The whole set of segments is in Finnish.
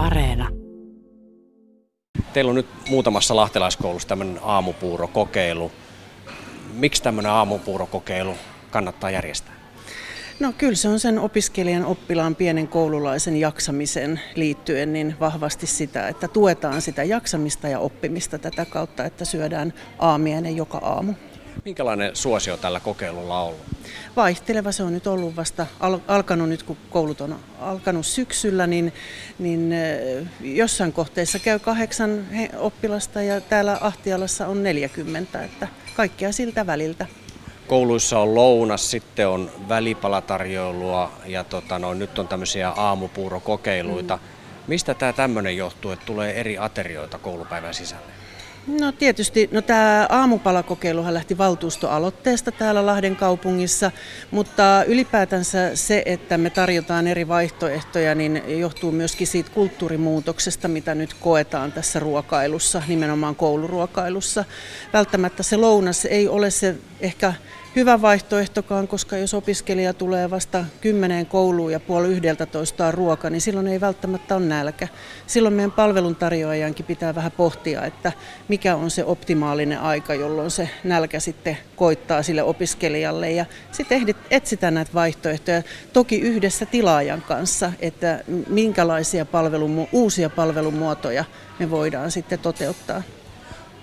Areena. Teillä on nyt muutamassa lahtelaiskoulussa tämmöinen aamupuurokokeilu. Miksi tämmöinen aamupuurokokeilu kannattaa järjestää? No kyllä se on sen opiskelijan, oppilaan, pienen koululaisen jaksamisen liittyen niin vahvasti sitä, että tuetaan sitä jaksamista ja oppimista tätä kautta, että syödään aamiainen joka aamu. Minkälainen suosio tällä kokeilulla on ollut? Vaihteleva se on nyt ollut vasta al- alkanut nyt, kun koulut on alkanut syksyllä, niin, niin jossain kohteessa käy kahdeksan oppilasta ja täällä Ahtialassa on 40, että kaikkea siltä väliltä. Kouluissa on lounas, sitten on välipalatarjoilua ja tota, no, nyt on tämmöisiä aamupuurokokeiluita. Mm. Mistä tämä tämmöinen johtuu, että tulee eri aterioita koulupäivän sisälle? No tietysti, no tämä aamupalakokeiluhan lähti valtuustoaloitteesta täällä Lahden kaupungissa, mutta ylipäätänsä se, että me tarjotaan eri vaihtoehtoja, niin johtuu myöskin siitä kulttuurimuutoksesta, mitä nyt koetaan tässä ruokailussa, nimenomaan kouluruokailussa. Välttämättä se lounas ei ole se ehkä hyvä vaihtoehtokaan, koska jos opiskelija tulee vasta kymmeneen kouluun ja puoli yhdeltä toistaa ruoka, niin silloin ei välttämättä ole nälkä. Silloin meidän palveluntarjoajankin pitää vähän pohtia, että mikä on se optimaalinen aika, jolloin se nälkä sitten koittaa sille opiskelijalle. Ja sitten etsitään näitä vaihtoehtoja, toki yhdessä tilaajan kanssa, että minkälaisia palvelun, uusia palvelumuotoja me voidaan sitten toteuttaa.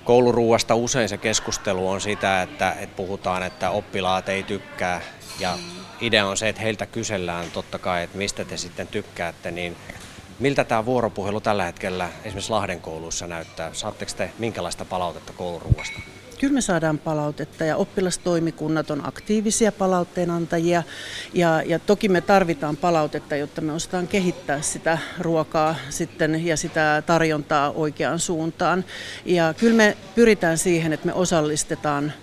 Kouluruuasta usein se keskustelu on sitä, että, että puhutaan, että oppilaat ei tykkää ja idea on se, että heiltä kysellään totta kai, että mistä te sitten tykkäätte, niin miltä tämä vuoropuhelu tällä hetkellä esimerkiksi Lahden kouluissa näyttää? Saatteko te minkälaista palautetta kouluruuasta? Kyllä me saadaan palautetta ja oppilastoimikunnat on aktiivisia palautteenantajia ja, ja toki me tarvitaan palautetta, jotta me osataan kehittää sitä ruokaa sitten ja sitä tarjontaa oikeaan suuntaan. Ja kyllä me pyritään siihen, että me osallistetaan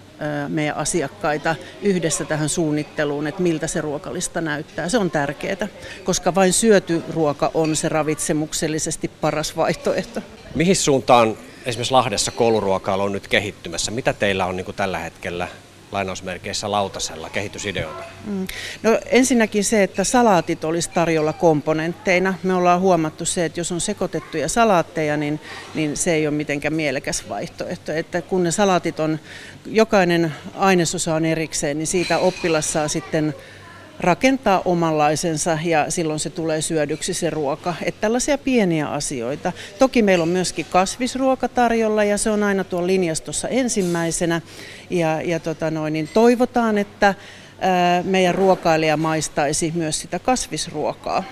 meidän asiakkaita yhdessä tähän suunnitteluun, että miltä se ruokalista näyttää. Se on tärkeää, koska vain syöty ruoka on se ravitsemuksellisesti paras vaihtoehto. Mihin suuntaan esimerkiksi Lahdessa kouluruokailu on nyt kehittymässä. Mitä teillä on niin kuin tällä hetkellä lainausmerkeissä lautasella kehitysideoita? Mm. No ensinnäkin se, että salaatit olisi tarjolla komponentteina. Me ollaan huomattu se, että jos on sekoitettuja salaatteja, niin, niin se ei ole mitenkään mielekäs vaihtoehto. Että kun ne salaatit on, jokainen ainesosa on erikseen, niin siitä oppilas saa sitten rakentaa omanlaisensa ja silloin se tulee syödyksi se ruoka. Että tällaisia pieniä asioita. Toki meillä on myöskin kasvisruoka tarjolla ja se on aina tuon linjastossa ensimmäisenä. Ja, ja tota noin, niin toivotaan, että meidän ruokailija maistaisi myös sitä kasvisruokaa.